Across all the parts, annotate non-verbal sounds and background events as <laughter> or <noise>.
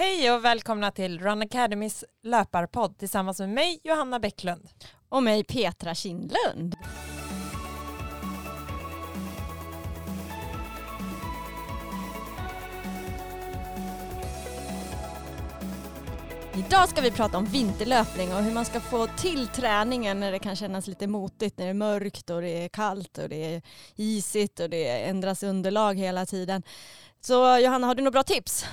Hej och välkomna till Run Academys löparpodd tillsammans med mig Johanna Bäcklund. Och mig Petra Kindlund. Idag ska vi prata om vinterlöpning och hur man ska få till träningen när det kan kännas lite motigt, när det är mörkt och det är kallt och det är isigt och det ändras underlag hela tiden. Så Johanna, har du några bra tips?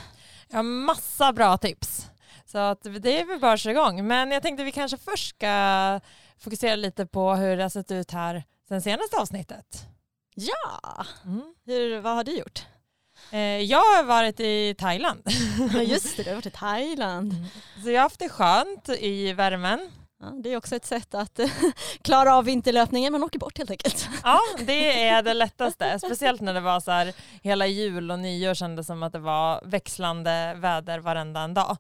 Jag har massa bra tips. Så att det är väl bara att köra igång. Men jag tänkte vi kanske först ska fokusera lite på hur det har sett ut här sen senaste avsnittet. Ja, mm. hur, vad har du gjort? Eh, jag har varit i Thailand. Just det, du har <laughs> varit i Thailand. Mm. Så jag har haft det skönt i värmen. Ja, det är också ett sätt att eh, <laughs> klara av vinterlöpningen, man åker bort helt enkelt. <laughs> Ja, det är det lättaste. Speciellt när det var så här, hela jul och nyår kändes som att det var växlande väder varenda en dag.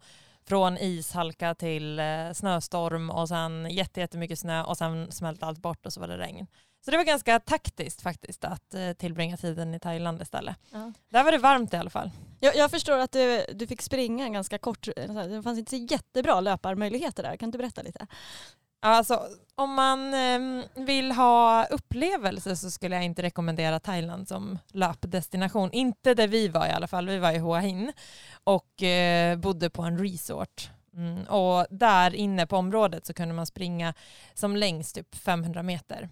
Från ishalka till eh, snöstorm och sen jättemycket snö och sen smälte allt bort och så var det regn. Så det var ganska taktiskt faktiskt att eh, tillbringa tiden i Thailand istället. Ja. Där var det varmt i alla fall. Jag, jag förstår att du, du fick springa ganska kort, det fanns inte så jättebra löparmöjligheter där. Kan du berätta lite? Alltså, om man eh, vill ha upplevelse så skulle jag inte rekommendera Thailand som löpdestination. Inte där vi var i alla fall. Vi var i Hua Hin och eh, bodde på en resort. Mm, och där inne på området så kunde man springa som längst typ 500 meter.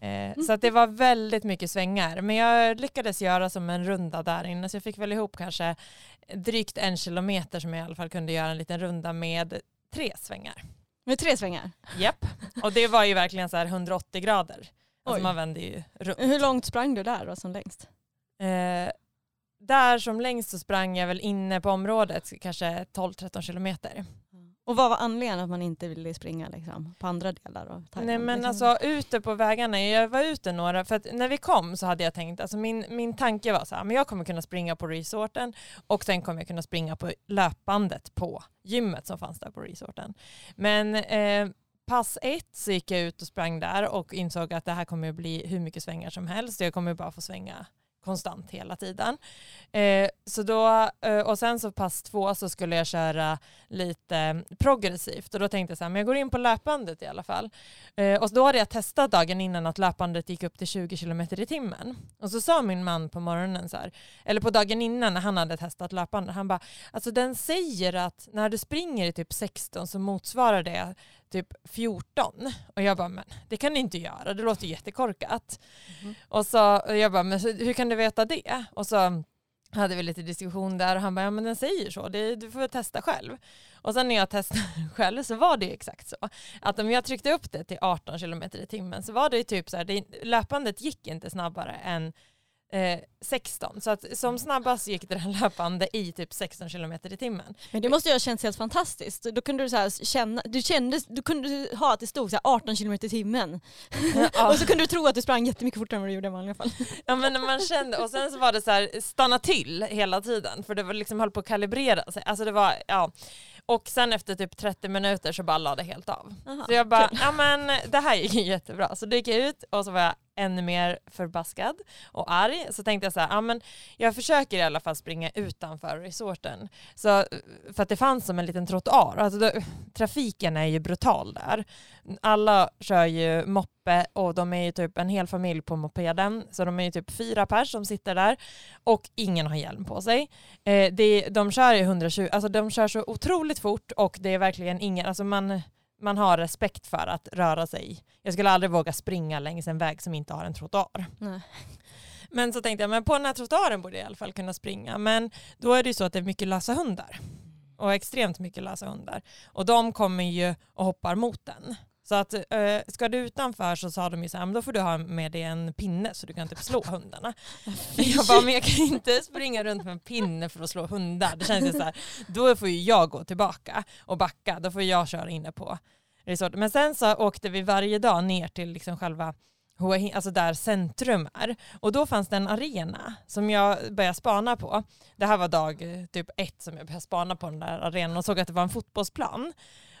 Eh, mm. Så att det var väldigt mycket svängar. Men jag lyckades göra som en runda där inne så jag fick väl ihop kanske drygt en kilometer som jag i alla fall kunde göra en liten runda med tre svängar. Med tre svängar? Japp, och det var ju verkligen så här 180 grader. Alltså man vände ju runt. Hur långt sprang du där då som längst? Eh, där som längst så sprang jag väl inne på området kanske 12-13 kilometer. Och vad var anledningen att man inte ville springa liksom, på andra delar av Thailand? Nej men liksom? alltså ute på vägarna, jag var ute några, för att när vi kom så hade jag tänkt, alltså min, min tanke var så här, men jag kommer kunna springa på resorten och sen kommer jag kunna springa på löpbandet på gymmet som fanns där på resorten. Men eh, pass ett så gick jag ut och sprang där och insåg att det här kommer att bli hur mycket svängar som helst. Jag kommer bara få svänga konstant hela tiden. Eh, så då, eh, och sen så pass två så skulle jag köra lite progressivt och då tänkte jag så här, men jag går in på löpbandet i alla fall. Eh, och då hade jag testat dagen innan att löpbandet gick upp till 20 km i timmen. Och så sa min man på morgonen så här, eller på dagen innan när han hade testat löpbandet, han bara, alltså den säger att när du springer i typ 16 så motsvarar det typ 14. Och jag bara, men det kan ni inte göra, det låter jättekorkat. Mm. Och så och jag bara, men hur kan du veta det? Och så hade vi lite diskussion där och han bara, ja men den säger så, det, du får testa själv. Och sen när jag testade <laughs> själv så var det exakt så. Att om jag tryckte upp det till 18 km i timmen så var det typ så här, det, löpandet gick inte snabbare än eh, 16. Så att som snabbast gick det där <laughs> löpande i typ 16 km i timmen. Men det måste ju ha känts helt fantastiskt. Då kunde du så här känna, du kände, du kunde ha att det stod så här 18 km i timmen. Ja. <laughs> och så kunde du tro att du sprang jättemycket fortare än vad du gjorde i vanliga fall. <laughs> Ja men man kände, och sen så var det så här stanna till hela tiden för det var liksom höll på att kalibrera sig. Alltså det var, ja. Och sen efter typ 30 minuter så bara lade det helt av. Aha, så jag bara, ja men det här gick jättebra. Så då gick jag ut och så var jag ännu mer förbaskad och arg. Så tänkte jag så här, ja men jag försöker i alla fall springa utanför resorten. Så, för att det fanns som en liten trottoar. Alltså då, trafiken är ju brutal där. Alla kör ju moppe och de är ju typ en hel familj på mopeden. Så de är ju typ fyra pers som sitter där och ingen har hjälm på sig. Eh, det, de kör ju 120, alltså de kör så otroligt fort och det är verkligen ingen, alltså man man har respekt för att röra sig. Jag skulle aldrig våga springa längs en väg som inte har en trottoar. Nej. Men så tänkte jag, men på den här trottoaren borde jag i alla fall kunna springa. Men då är det ju så att det är mycket lösa hundar. Och extremt mycket lösa hundar. Och de kommer ju och hoppar mot den. Så att äh, ska du utanför så sa de ju så här, men då får du ha med dig en pinne så du kan typ slå hundarna. <laughs> jag bara, men jag kan inte springa runt med en pinne för att slå hundar. Det känns ju så här, då får ju jag gå tillbaka och backa, då får jag köra inne på resorten. Men sen så åkte vi varje dag ner till liksom själva alltså där centrum är. Och då fanns det en arena som jag började spana på. Det här var dag typ ett som jag började spana på den där arenan och såg att det var en fotbollsplan.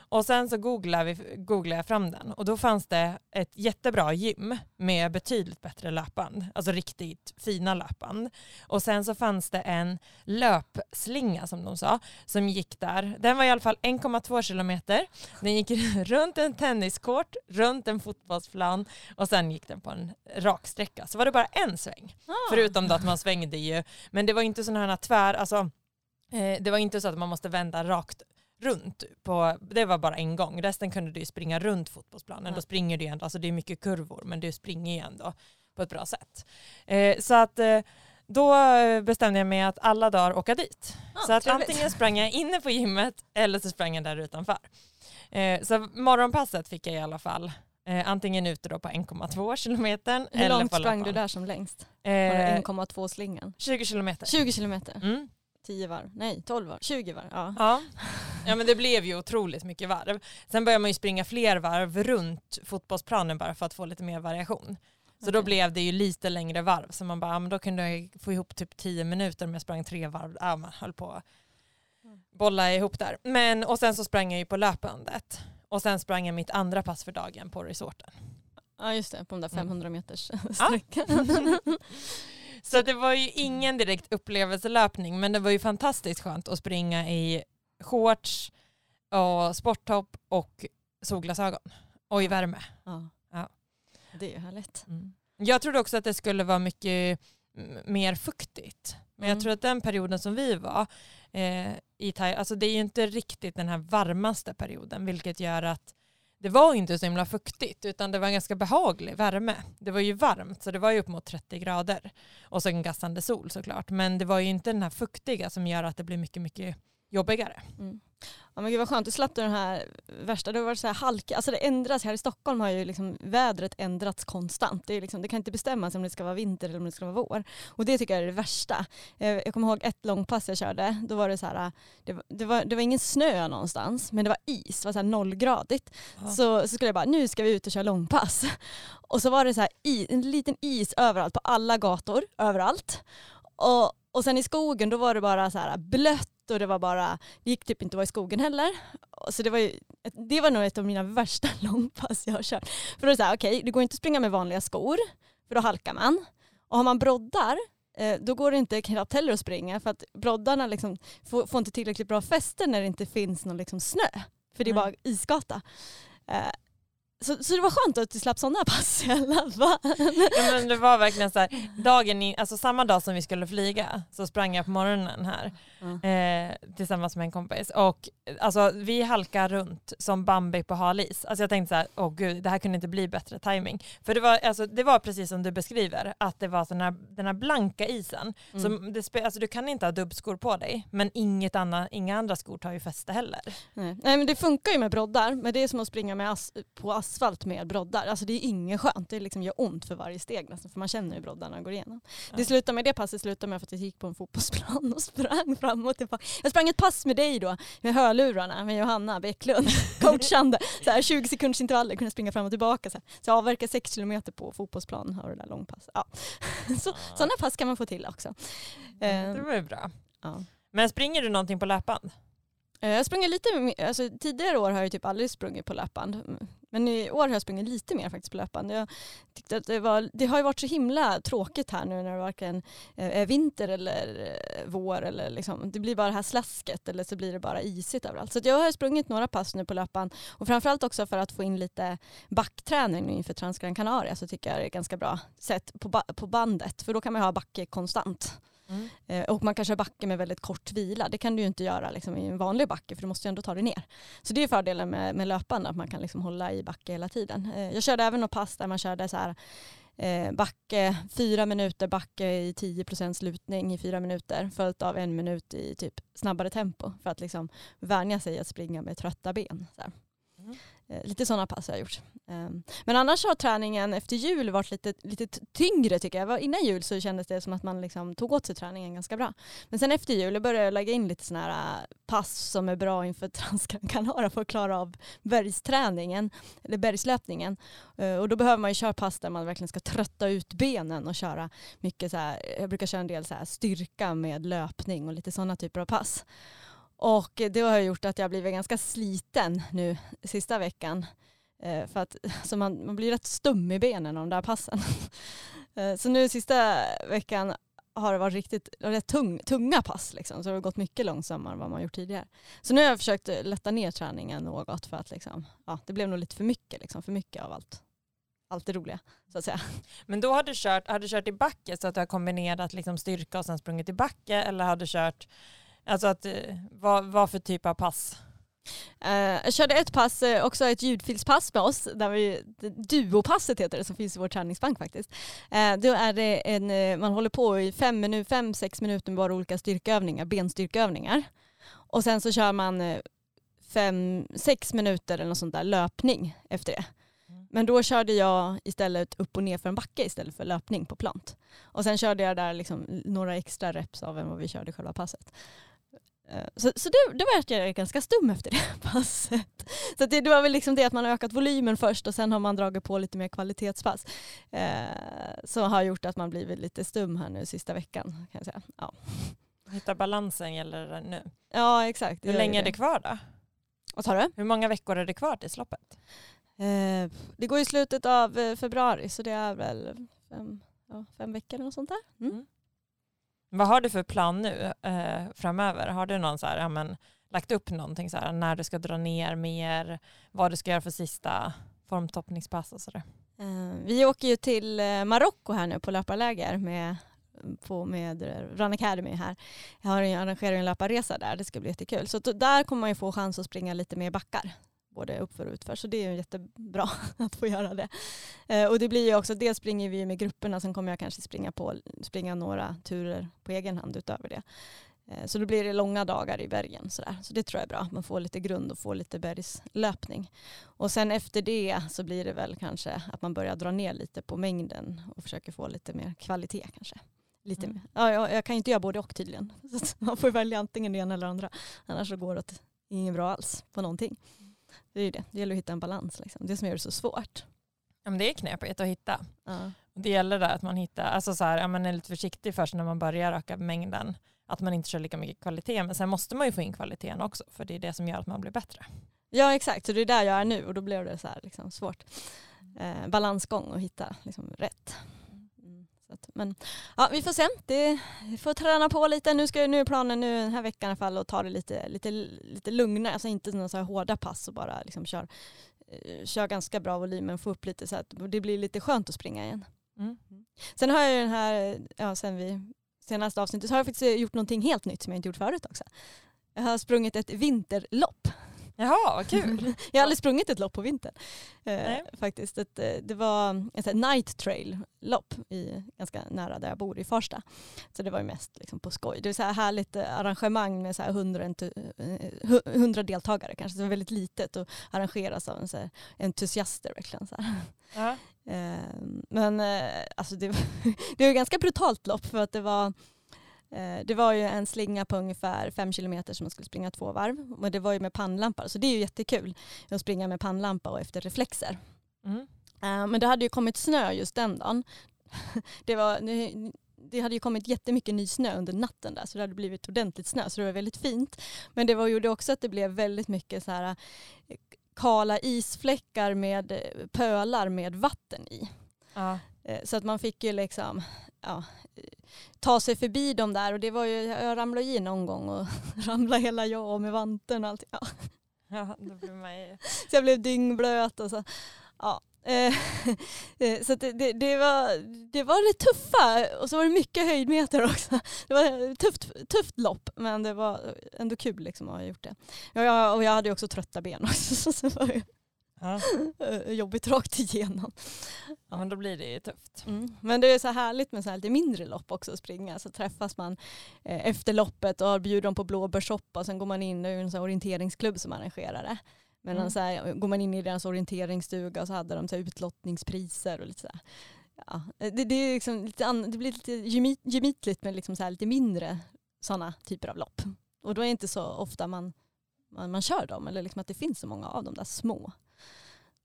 Och sen så googlade, vi, googlade jag fram den och då fanns det ett jättebra gym med betydligt bättre löpband, alltså riktigt fina löpband. Och sen så fanns det en löpslinga som de sa, som gick där. Den var i alla fall 1,2 kilometer. Den gick <laughs> runt en tenniskort, runt en fotbollsplan och sen gick den på en raksträcka. Så var det bara en sväng. Ah. Förutom då att man svängde ju, men det var inte sådana här tvär, alltså eh, det var inte så att man måste vända rakt runt. På, det var bara en gång. Resten kunde du springa runt fotbollsplanen. Ja. Då springer du ändå, alltså det är mycket kurvor men du springer ju ändå på ett bra sätt. Eh, så att eh, då bestämde jag mig att alla dagar åka dit. Ja, så att trevligt. antingen sprang jag inne på gymmet eller så sprang jag där utanför. Eh, så morgonpasset fick jag i alla fall Eh, antingen ute då på 1,2 kilometer. Hur långt sprang du där som längst? Eh, 1,2 slingan? 20 kilometer. 20 kilometer? Mm. 10 varv, nej 12 varv, 20 varv. Ja. ja. <laughs> Ja men det blev ju otroligt mycket varv. Sen började man ju springa fler varv runt fotbollsplanen bara för att få lite mer variation. Så okay. då blev det ju lite längre varv så man bara, ja, men då kunde jag få ihop typ 10 minuter om jag sprang tre varv. Ja, man höll på att bolla ihop där. Men, och sen så sprang jag ju på löpbandet. Och sen sprang jag mitt andra pass för dagen på resorten. Ja just det, på de där 500 mm. meters sträckan. Ja. <laughs> Så det var ju ingen direkt upplevelselöpning men det var ju fantastiskt skönt att springa i shorts och sporttopp och solglasögon och i värme. Ja. ja. Det är ju härligt. Mm. Jag trodde också att det skulle vara mycket mer fuktigt. Men mm. jag tror att den perioden som vi var eh, i Thailand, alltså det är ju inte riktigt den här varmaste perioden vilket gör att det var inte så himla fuktigt utan det var en ganska behaglig värme. Det var ju varmt så det var ju upp mot 30 grader och så en gassande sol såklart men det var ju inte den här fuktiga som gör att det blir mycket mycket jobbigare. Mm. Ja men gud vad skönt, du slapp den här värsta, det var så här halka, alltså det ändras, här i Stockholm har ju liksom vädret ändrats konstant. Det, är liksom, det kan inte bestämmas om det ska vara vinter eller om det ska vara vår. Och det tycker jag är det värsta. Eh, jag kommer ihåg ett långpass jag körde, då var det så här, det var, det var, det var ingen snö någonstans, men det var is, det var så här nollgradigt. Ja. Så, så skulle jag bara, nu ska vi ut och köra långpass. <laughs> Och så var det så här, en liten is överallt, på alla gator, överallt. Och, och sen i skogen då var det bara så här blött och det var bara, det gick typ inte att vara i skogen heller. Så det var, ju, det var nog ett av mina värsta <laughs> långpass jag har kört. För då är det så här, okej, okay, det går inte att springa med vanliga skor, för då halkar man. Och har man broddar, eh, då går det inte knappt heller att springa för att broddarna liksom får, får, inte tillräckligt bra fäste när det inte finns någon liksom snö. För det är bara isgata. Eh, så, så det var skönt att du slapp sådana pass i alla fall. Ja, men det var verkligen så här, dagen i, alltså samma dag som vi skulle flyga så sprang jag på morgonen här mm. eh, tillsammans med en kompis och alltså, vi halkar runt som Bambi på halis. Alltså jag tänkte så här, åh gud det här kunde inte bli bättre timing. För det var, alltså, det var precis som du beskriver, att det var sån här, den här blanka isen. Mm. Som det, alltså, du kan inte ha dubbskor på dig men inget anna, inga andra skor tar ju fäste heller. Nej. Nej men det funkar ju med broddar men det är som att springa med as på as asfalt med broddar. Alltså det är inget skönt. Det liksom gör ont för varje steg nästan, för man känner hur broddarna går igenom. Ja. Det slutade med det passet slutade med att jag gick på en fotbollsplan och sprang fram och tillbaka. Jag sprang ett pass med dig då, med hörlurarna, med Johanna Bäcklund, <laughs> coachande. Så här, 20 sekunders intervaller, kunde springa fram och tillbaka. Så, här. så jag avverkade 6 kilometer på fotbollsplan och det där långpass. Ja. <laughs> Så, sådana pass kan man få till också. Det var ju bra. Ja. Men springer du någonting på löpband? Eh, jag sprungit lite, alltså, tidigare år har jag typ aldrig sprungit på löpband. Men i år har jag sprungit lite mer faktiskt på löpband. Jag tyckte att det, var, det har ju varit så himla tråkigt här nu när det varken eh, är vinter eller eh, vår. Eller liksom, det blir bara det här slasket eller så blir det bara isigt överallt. Så jag har sprungit några pass nu på löpband och framförallt också för att få in lite backträning inför Transgran Canaria så tycker jag det är ganska bra sätt på, på bandet för då kan man ha backe konstant. Mm. Eh, och man kan köra backe med väldigt kort vila. Det kan du ju inte göra liksom, i en vanlig backe för du måste ju ändå ta dig ner. Så det är fördelen med, med löpande, att man kan liksom hålla i backe hela tiden. Eh, jag körde även något pass där man körde så här eh, backe, fyra minuter backe i 10 lutning i fyra minuter följt av en minut i typ snabbare tempo för att liksom vänja sig att springa med trötta ben. Så mm. Eh, lite sådana pass har jag gjort. Ehm, men annars har träningen efter jul varit lite, lite tyngre tycker jag. Innan jul så kändes det som att man liksom tog åt sig träningen ganska bra. Men sen efter jul började jag lägga in lite sådana här äh, pass som är bra inför <laughs> Transcanara för att klara av bergsträningen, eller bergslöpningen. Eh, och då behöver man ju köra pass där man verkligen ska trötta ut benen och köra mycket så här, jag brukar köra en del så här styrka med löpning och lite sådana typer av pass. Och det har gjort att jag blivit ganska sliten nu sista veckan. Eh, för att så man, man blir rätt stum i benen av de där passen. <laughs> Eh, så nu sista veckan har det varit riktigt rätt tung, tunga pass liksom, så det har gått mycket långsammare än vad man gjort tidigare. Så nu har jag försökt eh, lätta ner träningen något för att liksom, ja, det blev nog lite för mycket, liksom, för mycket av allt. Allt det roliga så att säga. Men då har du kört, har du kört i backe så att du har kombinerat liksom styrka och sen sprungit i backe eller har du kört, alltså att, eh, vad, vad för typ av pass? Uh, jag körde ett pass, uh, också ett ljudfilspass med oss, där vi, duopasset heter det, som finns i vår träningsbank faktiskt. Då är det en, man håller på i fem, minu fem, sex minuter med bara olika styrkeövningar, benstyrkeövningar. Och sen så kör man fem, sex minuter eller något sånt där löpning efter det. Mm. Men då körde jag istället upp och ner för en backe istället för löpning på plant. Och sen körde jag där liksom några extra reps av än vad vi körde själva passet. Eh, så, så det, det var jag ganska stum efter det passet. Så det, det, var väl liksom det att man har ökat volymen först och sen har man dragit på lite mer kvalitetspass. Eh, som har gjort att man blivit lite stum här nu sista veckan. Kan jag säga. Ja. Hitta balansen gäller det nu. Ja exakt. Hur länge är det kvar då? Vad sa du? Hur många veckor är det kvar till loppet? Eh, det går i slutet av eh, februari så det är väl fem, ja, fem veckor eller något sånt där. Mm. Mm. Vad har du för plan nu eh, framöver? Har du någon så här, ja, men, lagt upp någonting så här, när du ska dra ner mer, vad du ska göra för sista formtoppningspass och sådär? Eh, vi åker ju till eh, Marocko här nu på löparläger med på med Run Academy här. Jag har arrangerat en löparresa där, det ska bli jättekul. Så där kommer man ju få chans att springa lite mer backar både uppför och utför. Så det är jättebra <laughs> att få göra det. Eh, och det blir ju också, dels springer vi med grupperna, sen kommer jag kanske springa, på, springa några turer på egen hand utöver det. Eh, så då blir det långa dagar i bergen. Sådär. Så det tror jag är bra, man får lite grund och får lite bergslöpning. Och sen efter det så blir det väl kanske att man börjar dra ner lite på mängden och försöker få lite mer kvalitet kanske. Lite mm. ja, jag, jag, kan inte göra både och tydligen. <laughs> Så man får välja antingen det ena eller andra. Annars så går det åt inget bra alls på någonting. Det är det, det gäller att hitta en balans. Liksom. Det som gör det så svårt. Ja, men det är knepigt att hitta. Ja. Det gäller där att man hittar, alltså så här, ja, man är lite försiktig först när man börjar öka mängden. Att man inte kör lika mycket kvalitet. Men sen måste man ju få in kvaliteten också. För det är det som gör att man blir bättre. Ja exakt, så det är där jag är nu och då blev det så här, liksom, svårt. Eh, balansgång och hitta liksom, rätt. Att, men ja, vi får se. Det, vi får träna på lite. Nu, ska, nu är planen nu den här veckan i alla fall att ta det lite, lite, lite lugnare. Alltså inte några så här hårda pass och bara liksom kör, eh, kör ganska bra volym men få upp lite så att det blir lite skönt att springa igen. Mm. Sen har jag den här, ja sen vi senaste avsnittet så har jag faktiskt gjort någonting helt nytt som jag inte gjort förut också. Jag har sprungit ett vinterlopp. Jaha, vad kul. <laughs> jag har aldrig sprungit ett lopp på vintern. Eh, faktiskt. Ett, eh, det var ett night trail-lopp ganska nära där jag bor i Farsta. Så det var ju mest liksom, på skoj. Det är så här härligt eh, arrangemang med så här 100, 100 eh, deltagare kanske. Så det var väldigt litet och arrangeras av en, så här, entusiaster verkligen. Så <laughs> eh, men eh, alltså det, <laughs> det var ett ganska brutalt lopp för att det var det var ju en slinga på ungefär fem kilometer som man skulle springa två varv. Och det var ju med pannlampa, så det är ju jättekul att springa med pannlampa och efter reflexer. Mm. Eh, men det hade ju kommit snö just den dagen. <laughs> Det, var, det hade ju kommit jättemycket ny snö under natten där så det hade blivit ordentligt snö så det var väldigt fint. Men det var, gjorde också att det blev väldigt mycket så här eh, kala isfläckar med pölar med vatten i. Ja. Så att man fick ju liksom ja, ta sig förbi dem där och det var ju, jag ramlade i någon gång och <laughs> ramlade hela jag med vanten och allt. Ja. <laughs> Ja, då blir man ju... Så jag blev dyngblöt och så. Ja. Eh, <laughs> eh, så det, det, det, var, det var det tuffa och så var det mycket höjdmeter också. Det var ett tufft, tufft lopp men det var ändå kul liksom att ha gjort det. Och jag, och jag hade också trötta ben också. Så det var Ja. <laughs> Jobbigt rakt igenom. Ja men då blir det ju tufft. Mm. Men det är så härligt med så här lite mindre lopp också att springa. Så träffas man eh, efter loppet och bjuder dem på blåbärssoppa sen går man in i en så orienteringsklubb som arrangerar det. Men mm. så här, går man in i deras orienteringsstuga och så hade de så utlottningspriser och lite så här. Ja, det, det, är liksom lite det blir lite gemytligt med liksom så lite mindre sådana typer av lopp. Och då är det inte så ofta man, man, man kör dem eller liksom att det finns så många av de där små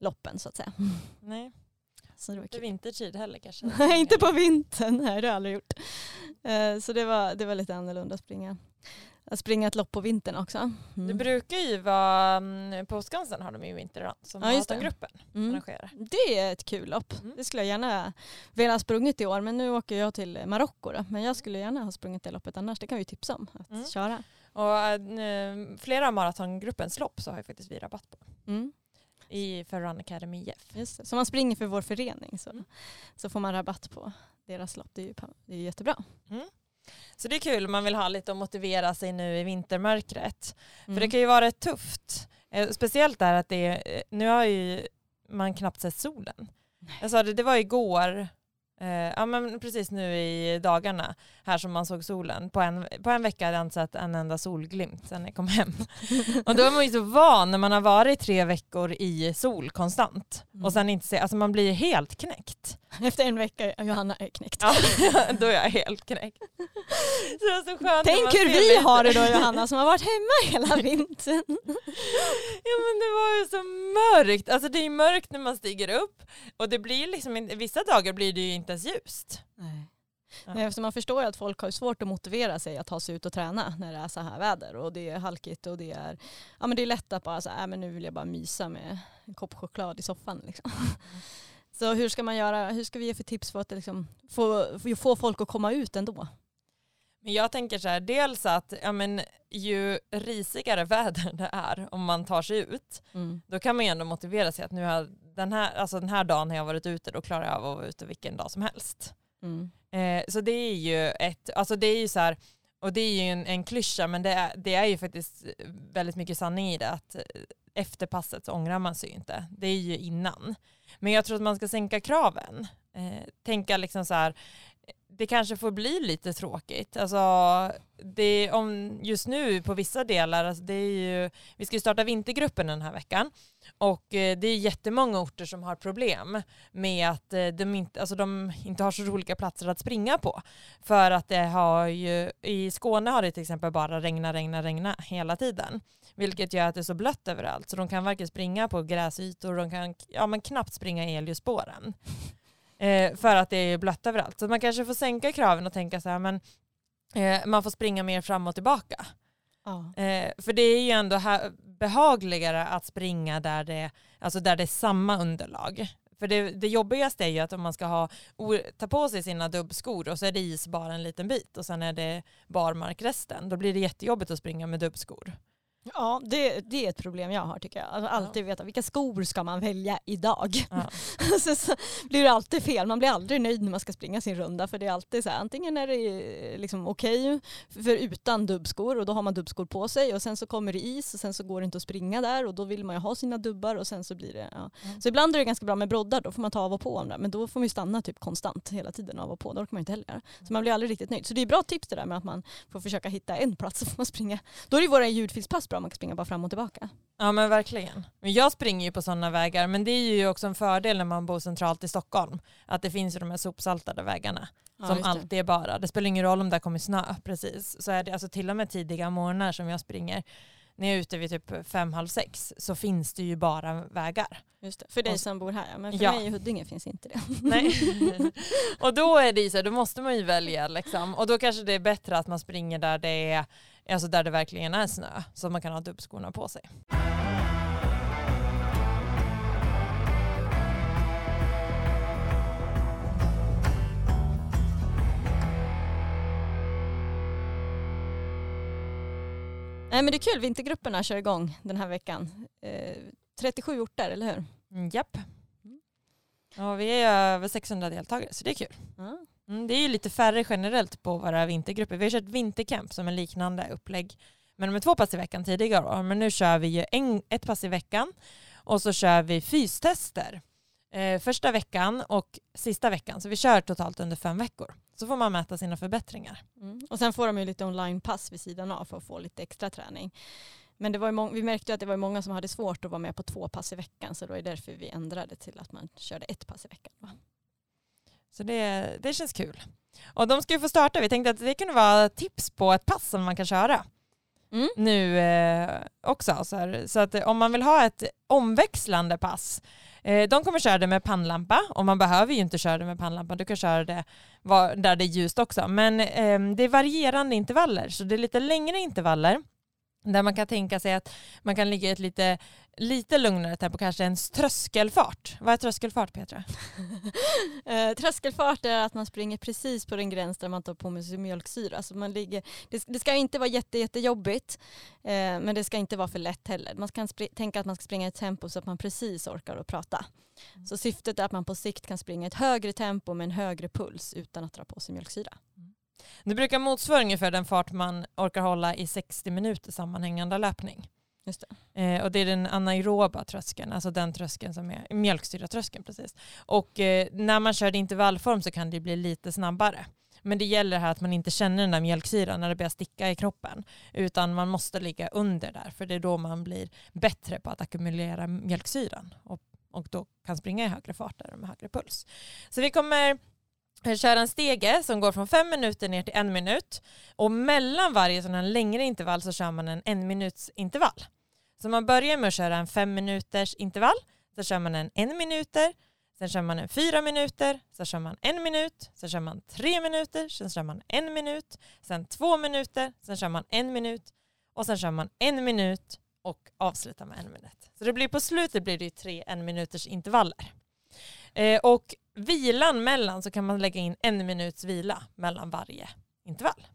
loppen så att säga. Nej. Så det var inte vintertid heller kanske? <laughs> Nej, inte på vintern. Nej, det har jag aldrig gjort. Eh, så det var, det var lite annorlunda att springa. att springa ett lopp på vintern också. Mm. Det brukar ju vara, mm, på Skansen har de ju Vinterrun som ja, Maratongruppen mm. arrangerar. Det är ett kul lopp. Mm. Det skulle jag gärna vilja ha sprungit i år men nu åker jag till Marocko Men jag skulle gärna ha sprungit det loppet annars. Det kan vi tipsa om att mm. köra. Och äh, flera av maratongruppens lopp så har ju faktiskt vi rabatt på. Mm. I för Run Academy IF. Just. Så man springer för vår förening så, mm. så får man rabatt på deras lopp. Det är ju det är jättebra. Mm. Så det är kul om man vill ha lite att motivera sig nu i vintermörkret. Mm. För det kan ju vara rätt tufft. Eh, speciellt där att det är, eh, nu har ju man knappt sett solen. Jag sa det, det var igår ja men precis nu i dagarna här som man såg solen. På en, på en vecka hade jag inte sett en enda solglimt sen jag kom hem. <laughs> och då är man ju så van när man har varit tre veckor i sol konstant mm. och sen inte se, alltså man blir helt knäckt. <laughs> Efter en vecka Johanna är knäckt. ja, <laughs> då är jag helt knäckt. <laughs> Så så skönt Tänk hur vi lite. har det då Johanna som har varit hemma hela vintern. ja men det var ju så mörkt, alltså det är mörkt när man stiger upp och det blir liksom, vissa dagar blir det ju inte ens ljust. Nej. Ja. Eftersom man förstår att folk har svårt att motivera sig att ta sig ut och träna när det är så här väder och det är halkigt och det är, ja, men det är lätt att bara säga äh, men nu vill jag bara mysa med en kopp choklad i soffan. Liksom. Mm. Så hur ska man göra, hur ska vi ge för tips för att liksom få, få folk att komma ut ändå? Men jag tänker så här, dels att ja, men, ju risigare <laughs> väder det är om man tar sig ut, mm. då kan man ju ändå motivera sig att nu har, den, här, alltså den här dagen har jag varit ute, då klarar jag av att vara ute vilken dag som helst. Mm. Eh, så det är ju ett, alltså det är ju så här, och det är ju en, en klyscha, men det är, det är ju faktiskt väldigt mycket sanning i det, att efter passet så ångrar man sig ju inte. Det är ju innan. Men jag tror att man ska sänka kraven. Eh, tänka liksom så här, det kanske får bli lite tråkigt. Alltså, det, om just nu på vissa delar, alltså det är ju, vi ska ju starta vintergruppen den här veckan och eh, det är jättemånga orter som har problem med att eh, de inte, alltså de inte har så roliga platser att springa på. För att det har ju, i Skåne har det till exempel bara regna, regna, regna hela tiden. Vilket gör att det är så blött överallt så de kan varken springa på gräsytor, de kan ja, men knappt springa i elljusspåren. Eh, för att det är blött överallt. Så man kanske får sänka kraven och tänka så här, men eh, man får springa mer fram och tillbaka. Ja. Eh, för det är ju ändå behagligare att springa där det, alltså där det är samma underlag. För det, det jobbigaste är ju att om man ska ha, ta på sig sina dubbskor och så är det is bara en liten bit och sen är det barmark resten. Då blir det jättejobbigt att springa med dubbskor. Ja, det, det är ett problem jag har tycker jag. Alltså, alltid veta vilka skor ska man välja idag. Ja. <laughs> så, så blir det alltid fel. Man blir aldrig nöjd när man ska springa sin runda för det är alltid så här, antingen är det liksom okej okay för utan dubbskor och då har man dubbskor på sig och sen så kommer det is och sen så går det inte att springa där och då vill man ju ha sina dubbar och sen så blir det, ja. Mm. Så ibland är det ganska bra med broddar, då får man ta av och på dem där. Men då får man ju stanna typ konstant hela tiden av och på. Det orkar man inte heller. Så man blir aldrig riktigt nöjd. Så det är bra tips det där med att man får försöka hitta en plats <laughs> så får man springa. Då är det våra ljudfilspass bra, man kan springa bara fram och tillbaka. Ja men verkligen. Jag springer ju på sådana vägar men det är ju också en fördel när man bor centralt i Stockholm. Att det finns ju de här sopsaltade vägarna. Ja, som alltid är bara. Det spelar ingen roll om det kommer snö precis. Så är det alltså till och med tidiga morgnar som jag springer när jag är ute vid typ fem, halv sex så finns det ju bara vägar. Just det. För dig som bor här, men för ja. mig i Huddinge finns inte det. <laughs> Nej. och då är det ju så, då måste man ju välja liksom. Och då kanske det är bättre att man springer där det är Alltså där det verkligen är snö, så man kan ha dubbskorna på sig. Nej men det är kul, vintergrupperna kör igång den här veckan. Eh, 37 orter, eller hur? Mm, japp. Mm. Ja, vi är över 600 deltagare så det är kul. Mm. Mm, det är ju lite färre generellt på våra vintergrupper. Vi har kört vintercamp som en liknande upplägg. Men med två pass i veckan tidigare. Men nu kör vi ju en, ett pass i veckan och så kör vi fystester. Eh, första veckan och sista veckan. Så vi kör totalt under fem veckor. Så får man mäta sina förbättringar. Mm. Och sen får de ju lite onlinepass vid sidan av för att få lite extra träning. Men det var vi märkte ju att det var många som hade svårt att vara med på två pass i veckan så det var därför vi ändrade till att man körde ett pass i veckan. Så det, det känns kul. Och de ska ju få starta. Vi tänkte att det kunde vara tips på ett pass som man kan köra mm. nu eh, också. Så, här. så att om man vill ha ett omväxlande pass Eh, de kommer köra det med pannlampa och man behöver ju inte köra det med pannlampa. Du kan köra det var, där det är ljust också. Men eh, det är varierande intervaller så det är lite längre intervaller där man kan tänka sig att man kan ligga i ett lite, lite lugnare tempo, kanske en tröskelfart. Vad är tröskelfart Petra? <laughs> eh, tröskelfart är att man springer precis på den gräns där man tar på sig mjölksyra. Så man ligger, det, det ska inte vara jätte, jättejobbigt eh, men det ska inte vara för lätt heller. Man kan tänka att man ska springa i ett tempo så att man precis orkar att prata. Mm. Så syftet är att man på sikt kan springa i ett högre tempo med en högre puls utan att dra på sig mjölksyra. Mm. Det brukar motsvara ungefär den fart man orkar hålla i 60 minuter sammanhängande löpning. Just det. Eh, och det är den anaeroba tröskeln, alltså den tröskeln som är mjölksyratröskeln precis. Och eh, när man kör i intervallform så kan det bli lite snabbare. Men det gäller här att man inte känner den där mjölksyran när det börjar sticka i kroppen. Utan man måste ligga under där för det är då man blir bättre på att ackumulera mjölksyran. Och, och då kan springa i högre fart där med högre puls. Så vi kommer köra en stege som går från fem minuter ner till en minut och mellan varje sån här längre intervall så kör man en en minuts intervall. Så man börjar med att köra en fem minuters intervall, så kör man en en minuter, sen kör man en fyra minuter, så kör man en minut, sen kör man tre minuter, sen kör man en minut, sen två minuter, sen kör man en minut och sen kör man en minut och avslutar med en minut. Så det blir på slutet blir det tre en minuters intervaller. Eh, och vilan mellan så kan man lägga in en minuts vila mellan varje intervall.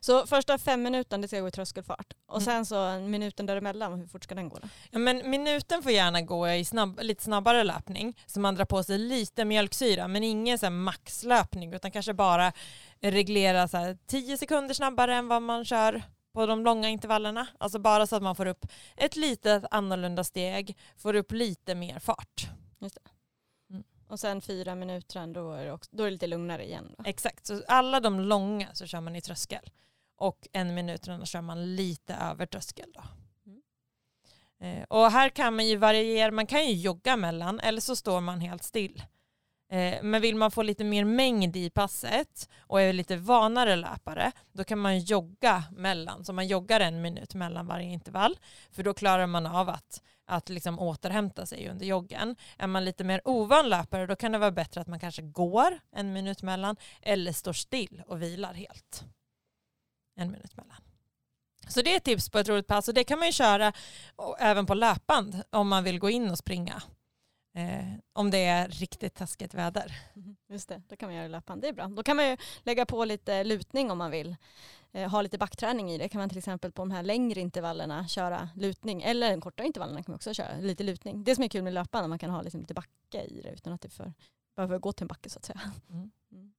Så första fem minuter det ska gå i tröskelfart och mm. sen så minuten däremellan, hur fort ska den gå då? Ja, men minuten får gärna gå i snabb, lite snabbare löpning så man drar på sig lite mjölksyra men ingen så maxlöpning utan kanske bara reglera så här 10 sekunder snabbare än vad man kör på de långa intervallerna. Alltså bara så att man får upp ett litet annorlunda steg, får upp lite mer fart. Just det. Och sen fyra minuter, då är det, också, då är det lite lugnare igen. Då. Exakt, så alla de långa så kör man i tröskel. Och en minut kör man lite över tröskel. Då. Mm. Eh, och här kan man ju variera, man kan ju jogga mellan eller så står man helt still. Eh, men vill man få lite mer mängd i passet och är lite vanare löpare, då kan man jogga mellan. Så man joggar en minut mellan varje intervall, för då klarar man av att, att liksom återhämta sig under joggen. Är man lite mer ovan löpare, då kan det vara bättre att man kanske går en minut mellan, eller står still och vilar helt. En minut mellan. Så det är ett tips på ett roligt pass och det kan man ju köra även på löpband om man vill gå in och springa Eh, om det är riktigt taskigt väder. Mm-hmm. Just det, då kan man göra löpan. Det är bra. Då kan man ju lägga på lite lutning om man vill. Eh, ha lite backträning i det. Kan man till exempel på de här längre intervallerna köra lutning. Eller de korta intervallerna kan man också köra lite lutning. Det som är kul med löpan är att man kan ha liksom lite backe i det utan att det för, behöver gå till en backe så att säga. Mm. Mm.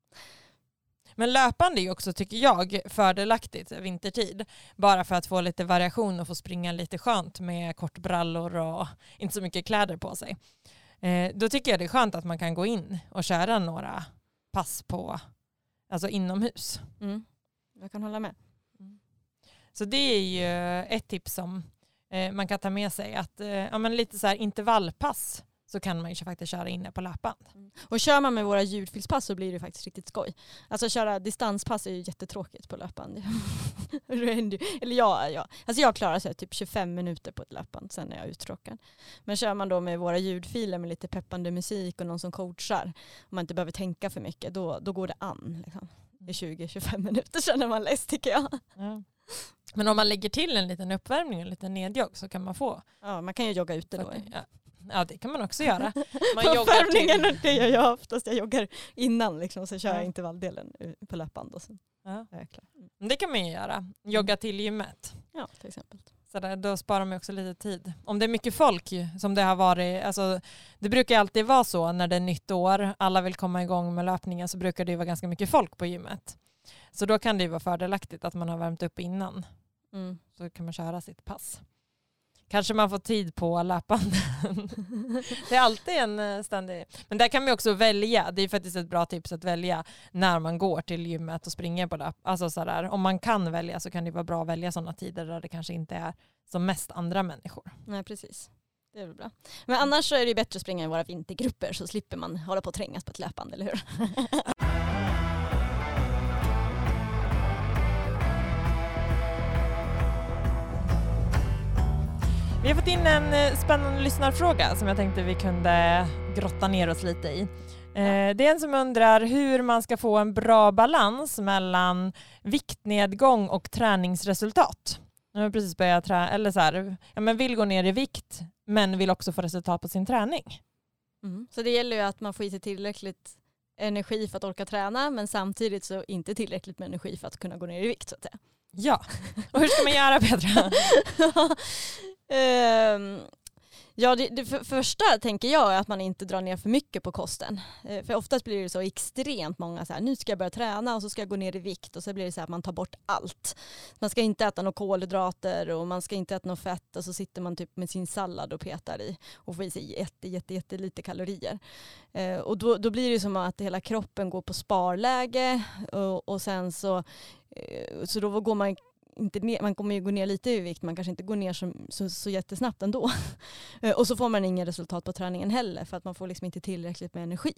Men löpande är också, tycker jag, fördelaktigt vintertid. Bara för att få lite variation och få springa lite skönt med kortbrallor och inte så mycket kläder på sig. Eh, då tycker jag det är skönt att man kan gå in och köra några pass på, alltså inomhus. Mm. Jag kan hålla med. Mm. Så det är ju ett tips som eh, man kan ta med sig, att eh, ja, men lite så här intervallpass så kan man ju faktiskt köra inne på löpband. Mm. Och kör man med våra ljudfilspass så blir det faktiskt riktigt skoj. Alltså köra distanspass är ju jättetråkigt på löpband. <laughs> Eller ja, ja. Alltså jag klarar sig typ 25 minuter på ett löpband, sen är jag uttråkad. Men kör man då med våra ljudfiler med lite peppande musik och någon som coachar, och man inte behöver tänka för mycket, då, då går det an. Liksom. I 20-25 minuter känner man less tycker jag. Ja. Men om man lägger till en liten uppvärmning och en liten nedjogg så kan man få. Ja, man kan ju jogga ute då. Ja. Ja det kan man också göra. <laughs> Man joggar till... det gör jag oftast. Jag joggar innan liksom, så kör jag intervalldelen på löpband. Och sen ja. Det kan man ju göra. Jogga mm. till gymmet. Ja till exempel. Så där, då sparar man också lite tid. Om det är mycket folk som det har varit, alltså, det brukar alltid vara så när det är nytt år, alla vill komma igång med löpningen så brukar det vara ganska mycket folk på gymmet. Så då kan det vara fördelaktigt att man har värmt upp innan. Mm. Så kan man köra sitt pass kanske man får tid på löpbanden. det är alltid en eh, ständig... Men där kan man också välja. Det är faktiskt ett bra tips att välja när man går till gymmet och springer på löp. Alltså sådär. Om man kan välja så kan det vara bra att välja sådana tider där det kanske inte är som mest andra människor. Nej, precis. Det är väl bra. Men annars så är det bättre att springa i våra vintergrupper så slipper man hålla på och trängas på ett löpande, eller hur? <laughs> Vi har fått in en eh, spännande lyssnarfråga som jag tänkte vi kunde grotta ner oss lite i. Eh, det är en som undrar hur man ska få en bra balans mellan viktnedgång och träningsresultat. Jag har precis börjat träna, eller så här, ja, men vill gå ner i vikt men vill också få resultat på sin träning. Mm. Så det gäller ju att man får i sig tillräckligt energi för att orka träna men samtidigt så inte tillräckligt med energi för att kunna gå ner i vikt så att säga. Ja, och hur ska man göra Petra? <laughs> um, Ja, det, det för, första tänker jag är att man inte drar ner för mycket på kosten. Eh, för oftast blir det så extremt många så här, nu ska jag börja träna och så ska jag gå ner i vikt och så blir det så här att man tar bort allt. Man ska inte äta några kolhydrater och man ska inte äta något fett och så sitter man typ med sin sallad och petar i och får i sig jätte, jätte, jätte lite kalorier. Eh, och då, då blir det som att hela kroppen går på sparläge och, och sen så eh, så då går man inte ner, man kommer ju gå ner lite i vikt, man kanske inte går ner så, så, så jättesnabbt ändå. <laughs> Eh, och så får man inga resultat på träningen heller för att man får liksom inte tillräckligt med energi.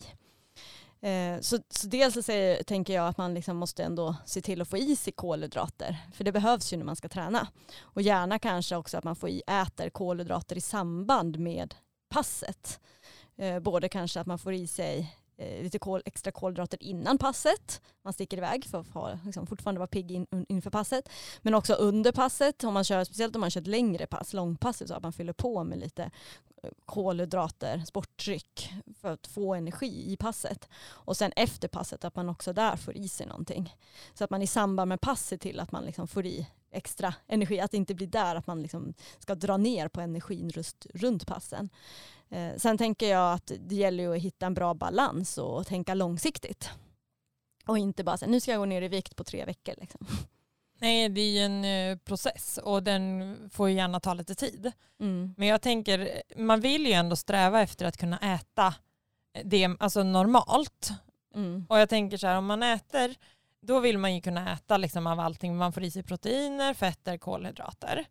Eh, så, så dels så säger, tänker jag att man liksom måste ändå se till att få i sig kolhydrater. För det behövs ju när man ska träna. Och gärna kanske också att man får i, äter kolhydrater i samband med passet. Eh, både kanske att man får i sig eh, lite kol, extra kolhydrater innan passet. Man sticker iväg för att ha, liksom, fortfarande vara pigg in, inför passet. Men också under passet, om man kör, speciellt om man kör ett längre pass, långpasset, så att man fyller på med lite eh, kolhydrater, sporttryck för att få energi i passet. Och sen efter passet att man också där får i sig någonting. Så att man i samband med passet till att man liksom får i extra energi. Att det inte blir där att man liksom ska dra ner på energin just runt passen. Eh, sen tänker jag att det gäller ju att hitta en bra balans och tänka långsiktigt. Och inte bara säga nu ska jag gå ner i vikt på tre veckor. Liksom. Nej, det är ju en eh, process och den får ju gärna ta lite tid. Mm. Men jag tänker, man vill ju ändå sträva efter att kunna äta det alltså normalt. Mm. Och jag tänker så här, om man äter, då vill man ju kunna äta liksom av allting. Man får i sig proteiner, fetter, kolhydrater.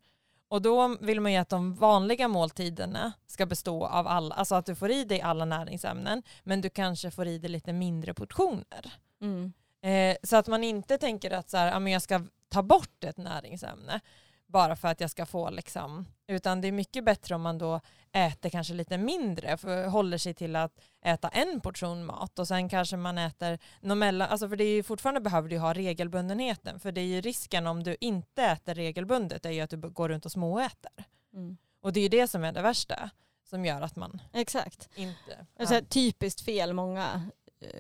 Och då vill man ju att de vanliga måltiderna ska bestå av alla, alltså att du får i dig alla näringsämnen men du kanske får i dig lite mindre portioner. Mm. Eh, så att man inte tänker att så här, jag ska ta bort ett näringsämne bara för att jag ska få liksom, utan det är mycket bättre om man då äter kanske lite mindre, för håller sig till att äta en portion mat och sen kanske man äter mellan, alltså för det är ju fortfarande behöver du ha regelbundenheten, för det är ju risken om du inte äter regelbundet är ju att du går runt och småäter. Mm. Och det är ju det som är det värsta som gör att man Exakt. inte... Alltså, typiskt fel många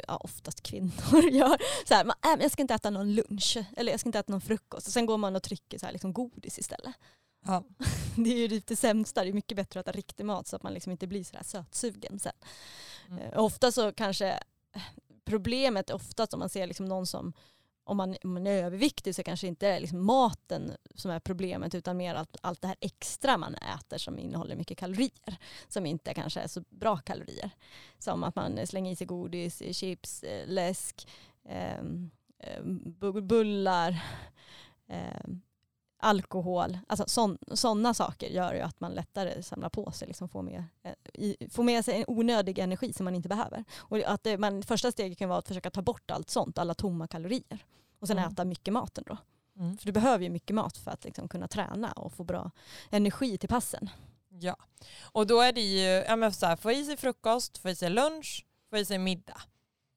ja, oftast kvinnor <laughs> gör. Så här, man, äh, jag ska inte äta någon lunch eller jag ska inte äta någon frukost. Och sen går man och trycker så här, liksom godis istället. Ja. <laughs> Det är ju lite sämsta. Det är mycket bättre att äta riktig mat så att man liksom inte blir så här sötsugen sen. Mm. Eh, ofta så kanske problemet är oftast om man ser liksom någon som om man, om man är överviktig så kanske inte är liksom maten som är problemet utan mer allt, allt det här extra man äter som innehåller mycket kalorier. Som inte kanske är så bra kalorier. Som att man slänger i sig godis, eh, chips, eh, läsk, ehm, eh, bullar, <laughs> eh, alkohol. Alltså sådana saker gör ju att man lättare samlar på sig, liksom får, med, eh, får med sig en onödig energi som man inte behöver. Och att det, man, första steget kan vara att försöka ta bort allt sånt, alla tomma kalorier. Och sen mm. äta mycket mat ändå. Mm. För du behöver ju mycket mat för att liksom kunna träna och få bra energi till passen. Ja, och då är det ju, ja men så här, få i sig frukost, få i sig lunch, få i sig middag.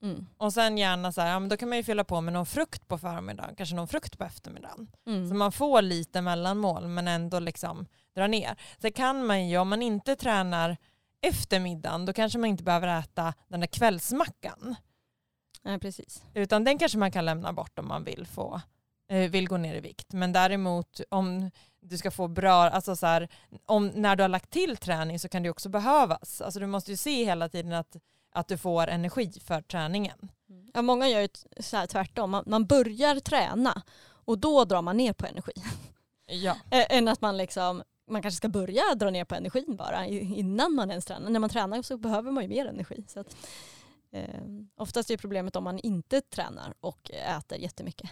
Mm. Och sen gärna så här, ja, men då kan man ju fylla på med någon frukt på förmiddagen, kanske någon frukt på eftermiddagen. Mm. Så man får lite mellanmål men ändå liksom dra ner. Sen kan man ju, om man inte tränar efter middagen, då kanske man inte behöver äta den där kvällsmackan. Nej, precis. Utan den kanske man kan lämna bort om man vill, få, eh, vill gå ner i vikt. Men däremot om du ska få bra, alltså så här, om, när du har lagt till träning så kan det också behövas. Alltså du måste ju se hela tiden att, att du får energi för träningen. Ja, många gör ju så här tvärtom, man, man börjar träna och då drar man ner på energi. <laughs> Ja. Än att man liksom man kanske ska börja dra ner på energin bara innan man ens tränar. När man tränar så behöver man ju mer energi. Så att, Eh, oftast är problemet om man inte tränar och äter jättemycket.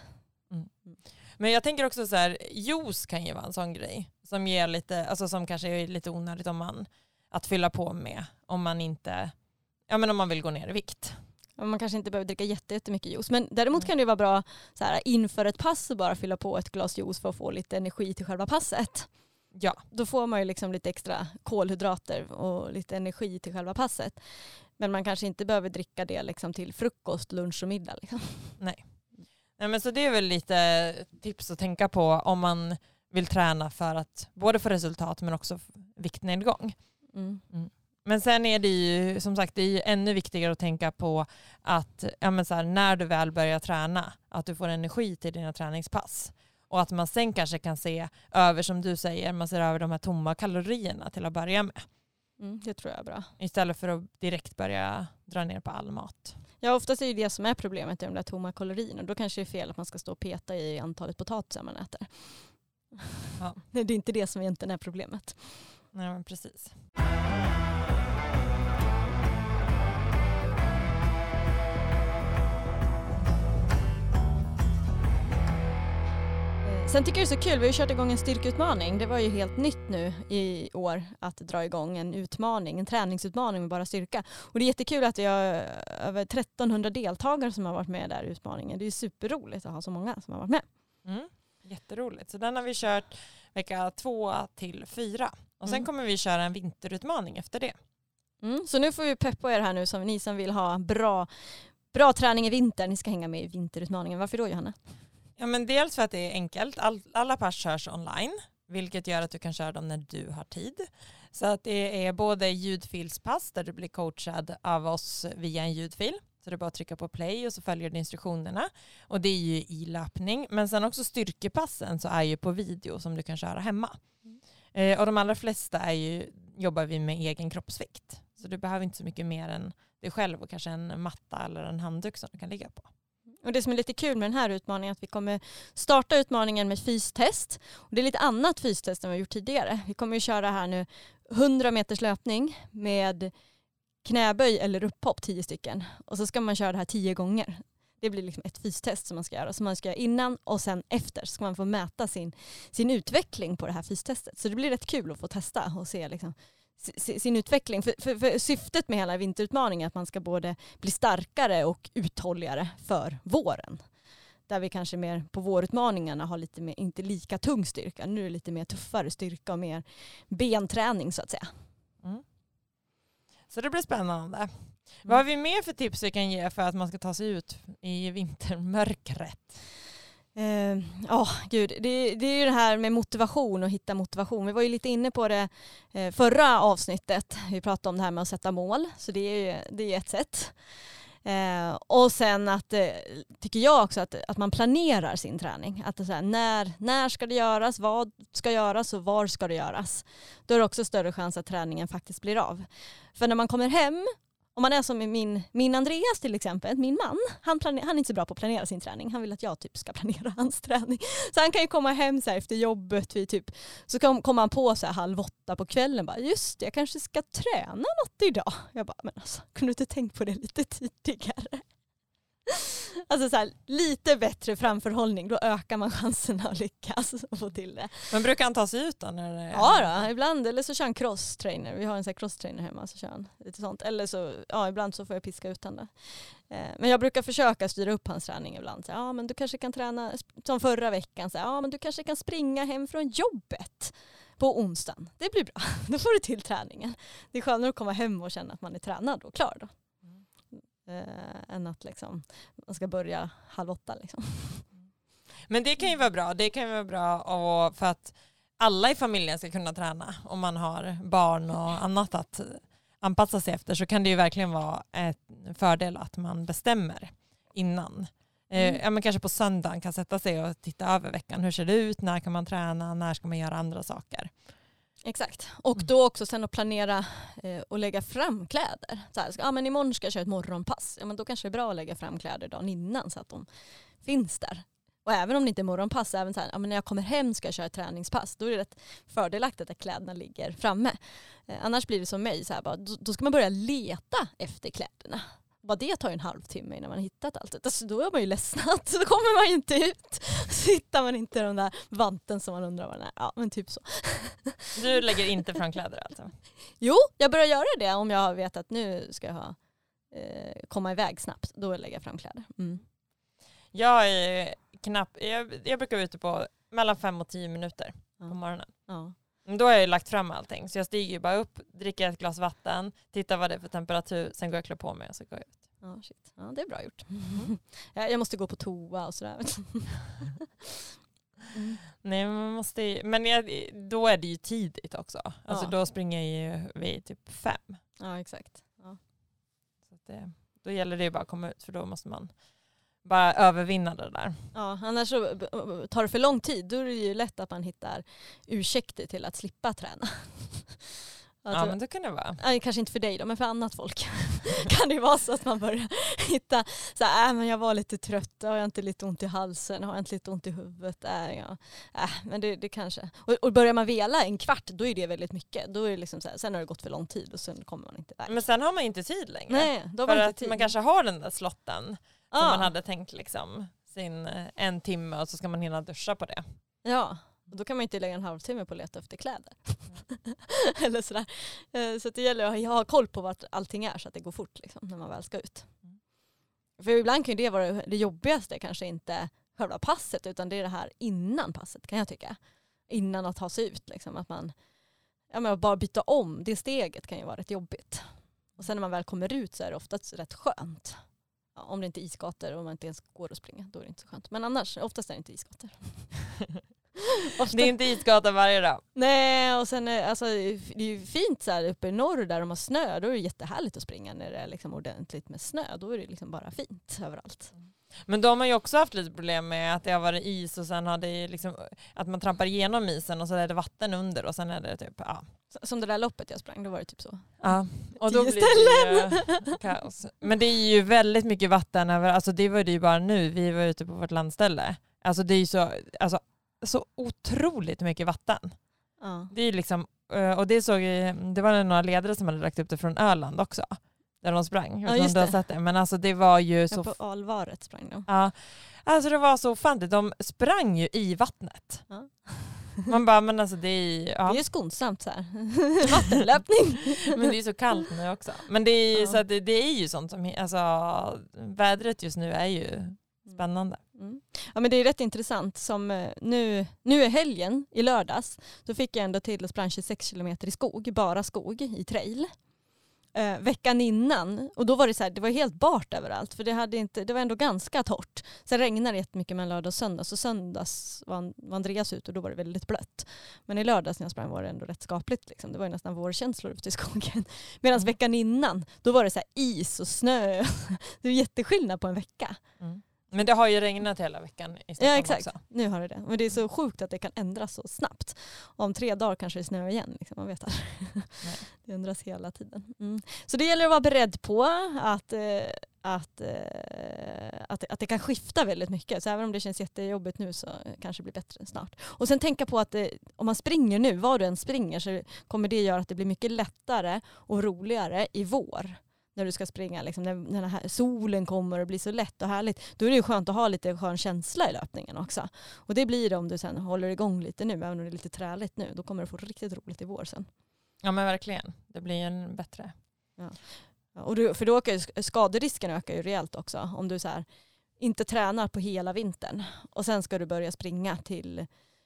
Mm. mm. Men jag tänker också så här, juice kan ju vara en sån grej som ger lite, alltså som kanske är lite onödigt om man, att fylla på med om man inte, ja men om man vill gå ner i vikt. Man kanske inte behöver dricka jättemycket juice. Men däremot kan det vara bra så här, inför ett pass att bara fylla på ett glas juice för att få lite energi till själva passet. Ja. Då får man ju liksom lite extra kolhydrater och lite energi till själva passet. Men man kanske inte behöver dricka det liksom till frukost, lunch och middag. Liksom. Nej. Nej men så det är väl lite tips att tänka på om man vill träna för att både få resultat men också viktnedgång. Mm. Mm. Men sen är det ju som sagt det är ännu viktigare att tänka på att ja, men så här, när du väl börjar träna, att du får energi till dina träningspass. Och att man sen kanske kan se över, som du säger, man ser över de här tomma kalorierna till att börja med. Mm, det tror jag är bra. Istället för att direkt börja dra ner på all mat. Ja, oftast är det det som är problemet, de där tomma kalorierna. Då kanske det är fel att man ska stå och peta i antalet potatisar man äter. Ja. <laughs> det är inte det som egentligen är problemet. Nej, men precis. Sen tycker jag det är så kul, vi har kört igång en styrkeutmaning. Det var ju helt nytt nu i år att dra igång en utmaning, en träningsutmaning med bara styrka. Och det är jättekul att vi har över 1300 deltagare som har varit med i utmaningen. Det är superroligt att ha så många som har varit med. Mm. Jätteroligt. Så den har vi kört vecka två till fyra. Och sen mm. kommer vi köra en vinterutmaning efter det. Mm. Så nu får vi peppa er här nu, som ni som vill ha bra, bra träning i vinter. Ni ska hänga med i vinterutmaningen. Varför då Johanna? Ja, men dels för att det är enkelt. All, alla pass körs online, vilket gör att du kan köra dem när du har tid. Så att det är både ljudfilspass där du blir coachad av oss via en ljudfil. Så det är bara att trycka på play och så följer du instruktionerna. Och det är ju i löpning. Men sen också styrkepassen så är ju på video som du kan köra hemma. Mm. Eh, och de allra flesta är ju, jobbar vi med egen kroppsvikt. Så du behöver inte så mycket mer än dig själv och kanske en matta eller en handduk som du kan ligga på. Och det som är lite kul med den här utmaningen är att vi kommer starta utmaningen med fystest. Och det är lite annat fystest än vi har gjort tidigare. Vi kommer ju köra här nu 100 meters löpning med knäböj eller upphopp, 10 stycken. Och så ska man köra det här 10 gånger. Det blir liksom ett fystest som man ska göra. Som man ska göra innan och sen efter så ska man få mäta sin, sin utveckling på det här fystestet. Så det blir rätt kul att få testa och se liksom sin utveckling. För, för, för, syftet med hela vinterutmaningen är att man ska både bli starkare och uthålligare för våren. Där vi kanske mer på vårutmaningarna har lite mer, inte lika tung styrka. Nu är det lite mer tuffare styrka och mer benträning så att säga. Mm. Så det blir spännande. Mm. Vad har vi mer för tips vi kan ge för att man ska ta sig ut i vintermörkret? Uh, oh, gud. Det, det, är ju det här med motivation och hitta motivation. Vi var ju lite inne på det eh, förra avsnittet. Vi pratade om det här med att sätta mål, så det är ju det är ett sätt. Eh, och sen att, eh, tycker jag också att, att man planerar sin träning. Att det så här, när, när ska det göras, vad ska göras och var ska det göras. Då är det också större chans att träningen faktiskt blir av. För när man kommer hem om man är som min, min Andreas till exempel, min man, han, planer, han är inte så bra på att planera sin träning. Han vill att jag typ ska <laughs> planera hans träning. Så han kan ju komma hem så efter jobbet, vid typ, så kommer kom han på så halv åtta på kvällen bara just det, jag kanske ska träna något idag. Jag bara, men alltså, kunde du inte tänkt på det lite tidigare? <laughs> Alltså så här, lite bättre framförhållning, då ökar man chanserna att lyckas och få till det. Men brukar han ta sig ut då? När det Ja, då, ibland. Eller så kör han crosstrainer. Vi har en crosstrainer hemma så kör han lite sånt. Eller så, ja ibland så får jag piska ut honom. Eh, men jag brukar försöka styra upp hans träning ibland. Så, ja men du kanske kan träna, som förra veckan, så, ja men du kanske kan springa hem från jobbet på onsdagen. Det blir bra, <laughs> då får du till träningen. Det är skönare att komma hem och känna att man är tränad och klar då eh, än att liksom, man ska börja halv åtta. Liksom. Men det kan ju vara bra. Det kan ju vara bra och för att alla i familjen ska kunna träna om man har barn och annat att anpassa sig efter så kan det ju verkligen vara en fördel att man bestämmer innan. Eh, mm. Ja, men kanske på söndagen kan sätta sig och titta över veckan. Hur ser det ut? När kan man träna? När ska man göra andra saker? Exakt. Och mm. då också sen att planera eh, och lägga fram kläder. Så här, ja, men imorgon ska jag köra ett morgonpass. Ja, men då kanske det är bra att lägga fram kläder dagen innan så att de finns där. Och även om det inte är morgonpass, även så här, ja, men när jag kommer hem ska jag köra ett träningspass. Då är det rätt fördelaktigt att kläderna ligger framme. Eh, annars blir det som mig, så här, bara, då, då ska man börja leta efter kläderna. Bara det tar ju en halvtimme innan man har hittat allt. Alltså då är man ju ledsnat, så <laughs> kommer man ju inte ut. <laughs> Så hittar man inte de där vanten som man undrar vad den är. Ja men typ så. <laughs> Du lägger inte fram kläder alltså? Jo, jag börjar göra det om jag vet att nu ska jag ha, eh, komma iväg snabbt. Då lägger jag fram kläder. Mm. Jag är knapp, jag, jag brukar vara ute på mellan fem och tio minuter ja. på morgonen. Ja. Då har jag lagt fram allting. Så jag stiger bara upp, dricker ett glas vatten, tittar vad det är för temperatur, sen går jag och klär på mig och så går jag ut. Ja, shit. ja det är bra gjort. Mm. <laughs> jag måste gå på toa och sådär. <laughs> mm. Nej men man måste ju, men jag, då är det ju tidigt också. Alltså ja. då springer jag ju vid typ fem. Ja exakt. Ja. Så det, då gäller det ju bara att komma ut för då måste man bara övervinna det där. Ja, annars så tar det för lång tid då är det ju lätt att man hittar ursäkter till att slippa träna. <laughs> ja men det kan det vara. Kanske inte för dig då men för annat folk <laughs> kan det vara så att man börjar <laughs> hitta så här, äh, men jag var lite trött, har jag inte lite ont i halsen, har jag inte lite ont i huvudet, äh, ja. äh, men det, det kanske. Och, och börjar man vela en kvart då är det väldigt mycket. Då är det liksom så här, sen har det gått för lång tid och sen kommer man inte iväg. Men sen har man inte tid längre. Nej, då för man att tid. man kanske har den där slotten som man hade tänkt liksom sin en timme och så ska man hinna duscha på det. Ja, och då kan man inte lägga en halvtimme på att leta efter kläder. Mm. <laughs> Eller sådär. Eh, så det gäller att ha koll på vart allting är så att det går fort liksom, när man väl ska ut. Mm. För ibland kan det vara det jobbigaste, kanske inte själva passet utan det är det här innan passet kan jag tycka. Innan att ta sig ut. Liksom, att man ja, men bara byta om, det steget kan ju vara rätt jobbigt. Och sen när man väl kommer ut så är det oftast rätt skönt om det inte är isgator och man inte ens går att springa, då är det inte så skönt. Men annars, oftast är det inte isgator. <laughs> det är inte isgata varje dag. Nej, och sen alltså, det är ju fint så här uppe i norr där de har snö, då är det jättehärligt att springa när det är liksom ordentligt med snö. Då är det liksom bara fint överallt. Men de har ju också haft lite problem med att det har varit is och sen har det liksom, att man trampar igenom isen och så är det vatten under och sen är det typ, ja. Som det där loppet jag sprang, då var det typ så. Ja, och då blir det ju kaos. Men det är ju väldigt mycket vatten över, alltså det var det ju bara nu, vi var ute på vårt landställe. Alltså det är ju så, alltså, så otroligt mycket vatten. Ja. Det är liksom, eh, och det såg det var några ledare som hade lagt upp det från Öland också där de sprang. Ja, just det. Det. Men alltså det var ju så... på Alvaret sprang de. Ja. Alltså det var så ofantligt. De sprang ju i vattnet. Ja. <laughs> Man bara, men alltså det är ja. Det är ju skonsamt så här. <laughs> Vattenlöpning. <laughs> men det är så kallt nu också. Men det är, ja. så det, det, är ju sånt som, alltså vädret just nu är ju. Spännande. Mm. Ja men det är rätt intressant som eh, nu, nu är helgen i lördags, då fick jag ändå till att sprang 26 kilometer i skog, bara skog i trail eh, veckan innan och då var det så här, det var helt bart överallt för det, hade inte, det var ändå ganska torrt. Sen regnade det jättemycket mellan lördag och söndag så söndags var, var Andreas ute och då var det väldigt blött. Men i lördags när jag sprang var det ändå rätt skapligt. Liksom. Det var ju nästan vårkänslor ute i skogen. <laughs> Medan veckan innan då var det så is och snö. <laughs> det är jätteskillnad på en vecka. Mm. Men det har ju regnat hela veckan i Stockholm Ja exakt, också. nu har det det. Men det är så sjukt att det kan ändras så snabbt. Om tre dagar kanske det snöar igen. Liksom, man vet <laughs> det ändras hela tiden. Mm. Så det gäller att vara beredd på att, eh, att, eh, att, att det kan skifta väldigt mycket. Så även om det känns jättejobbigt nu så kanske det blir bättre snart. Och sen tänka på att det, om man springer nu, var du än springer, så kommer det göra att det blir mycket lättare och roligare i vår när du ska springa, liksom, när, när här solen kommer och blir så lätt och härligt, då är det ju skönt att ha lite skön känsla i löpningen också. Och det blir det om du sen håller igång lite nu, även om det är lite träligt nu. Då kommer du få riktigt roligt i vår sen. Ja men verkligen, det blir en bättre. Ja. Och du, för då ökar skaderisken ökar ju rejält också. Om du så här, inte tränar på hela vintern och sen ska du börja springa till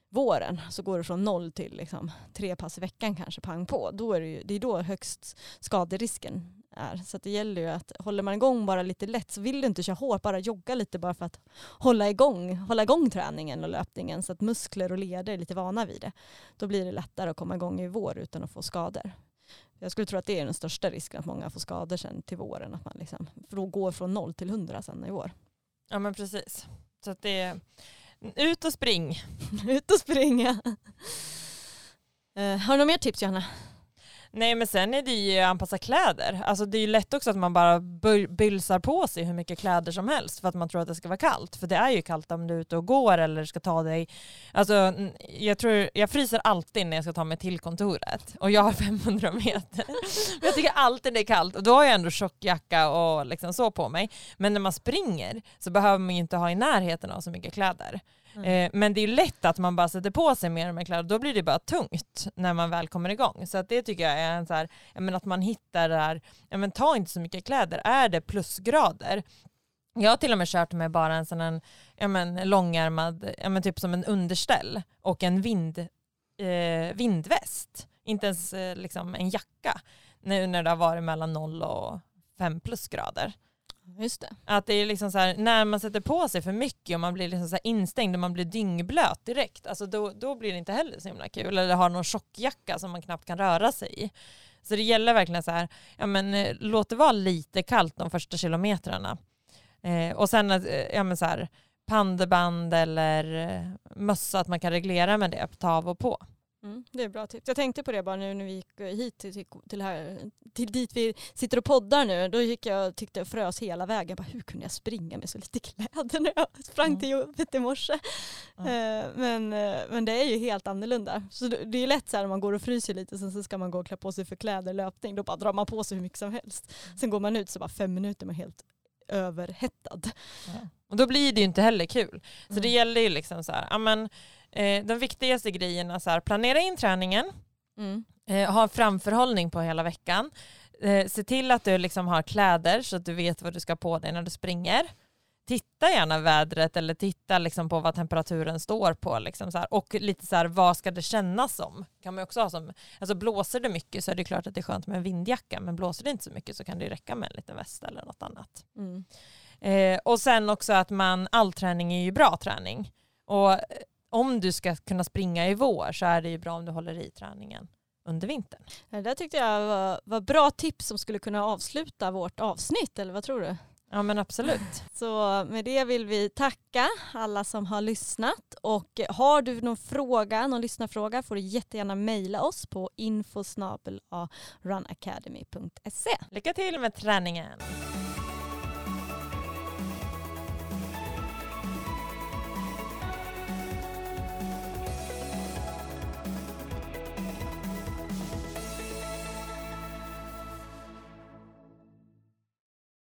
våren så går du från noll till liksom, tre pass i veckan kanske pang på. Då är det, ju, det är då högst skaderisken är. Så det gäller ju att håller man igång bara lite lätt så vill du inte köra hårt, bara jogga lite bara för att hålla igång, hålla igång träningen och löpningen så att muskler och leder är lite vana vid det. Då blir det lättare att komma igång i vår utan att få skador. Jag skulle tro att det är den största risken att många får skador sen till våren. Att man liksom går från noll till hundra sen i vår. Ja men precis. Så att det är ut och spring. <laughs> ut och springa. Uh, har du några mer tips Johanna? Nej men sen är det ju anpassa kläder. Alltså det är ju lätt också att man bara bylsar på sig hur mycket kläder som helst för att man tror att det ska vara kallt. För det är ju kallt om du är ute och går eller ska ta dig. Alltså jag, tror, jag fryser alltid när jag ska ta mig till kontoret och jag har <laughs> 500 meter. men jag tycker alltid det är kallt och då har jag ändå tjock jacka och liksom så på mig. Men när man springer så behöver man ju inte ha i närheten av så mycket kläder. Mm. Eh, men det är lätt att man bara sätter på sig mer och mer kläder, då blir det bara tungt när man väl kommer igång. Så att det tycker jag är en så här, menar, att man hittar det här, men ta inte så mycket kläder, är det plusgrader, jag har till och med kört med bara en sån en, ja men långärmad, ja men typ som en underställ och en vind eh, vindväst, inte ens eh, liksom en jacka, nu när det har varit mellan noll och fem plusgrader. Just det. Att det är liksom så här, när man sätter på sig för mycket och man blir liksom så instängd och man blir dyngblöt direkt, alltså då, då blir det inte heller så himla kul. Eller har någon tjockjacka som man knappt kan röra sig i. Så det gäller verkligen så här, ja men eh, låt det vara lite kallt de första kilometrarna. Eh, och sen eh, ja men så här, pandeband eller eh, mössa, att man kan reglera med det ta av och på. Mm, det är bra tips. Jag tänkte på det bara nu när vi gick hit till, till, här, till dit vi sitter och poddar nu. Då gick jag tyckte jag frös hela vägen. Bara, hur kunde jag springa med så lite kläder när jag <laughs> sprang mm. till jobbet i morse? Mm. Men, men det är ju helt annorlunda. Så det är lätt så här om man går och fryser lite sen så ska man gå och klä på sig för kläder, löpning. Då bara drar man på sig hur mycket som helst. Mm. Sen går man ut så bara fem minuter med helt överhettad. Och då blir det ju inte heller kul. Så mm. det gäller ju liksom så här, ja men eh, de viktigaste grejerna, så här, planera in träningen, mm. eh, ha framförhållning på hela veckan, eh, se till att du liksom har kläder så att du vet vad du ska på dig när du springer. Titta gärna vädret eller titta liksom på vad temperaturen står på. Liksom så här. Och lite så här, vad ska det kännas som? Kan man också ha som alltså blåser det mycket så är det klart att det är skönt med en vindjacka men blåser det inte så mycket så kan det räcka med en liten väst eller något annat. Mm. Eh, och sen också att man, all träning är ju bra träning. Och om du ska kunna springa i vår så är det ju bra om du håller i träningen under vintern. Det där tyckte jag var, var bra tips som skulle kunna avsluta vårt avsnitt, eller vad tror du? Ja men absolut. <laughs> Så med det vill vi tacka alla som har lyssnat och har du någon fråga, någon lyssnarfråga får du jättegärna mejla oss på infosnabel runacademy.se. Lycka till med träningen.